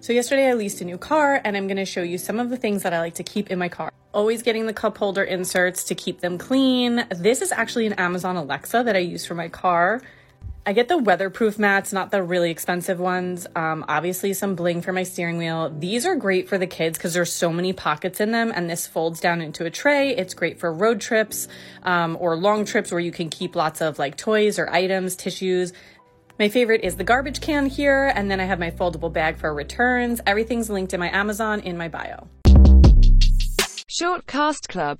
So yesterday I leased a new car and I'm going to show you some of the things that I like to keep in my car. Always getting the cup holder inserts to keep them clean. This is actually an Amazon Alexa that I use for my car. I get the weatherproof mats, not the really expensive ones. Um, obviously, some bling for my steering wheel. These are great for the kids because there's so many pockets in them, and this folds down into a tray. It's great for road trips um, or long trips where you can keep lots of like toys or items, tissues. My favorite is the garbage can here, and then I have my foldable bag for returns. Everything's linked in my Amazon in my bio. Shortcast Club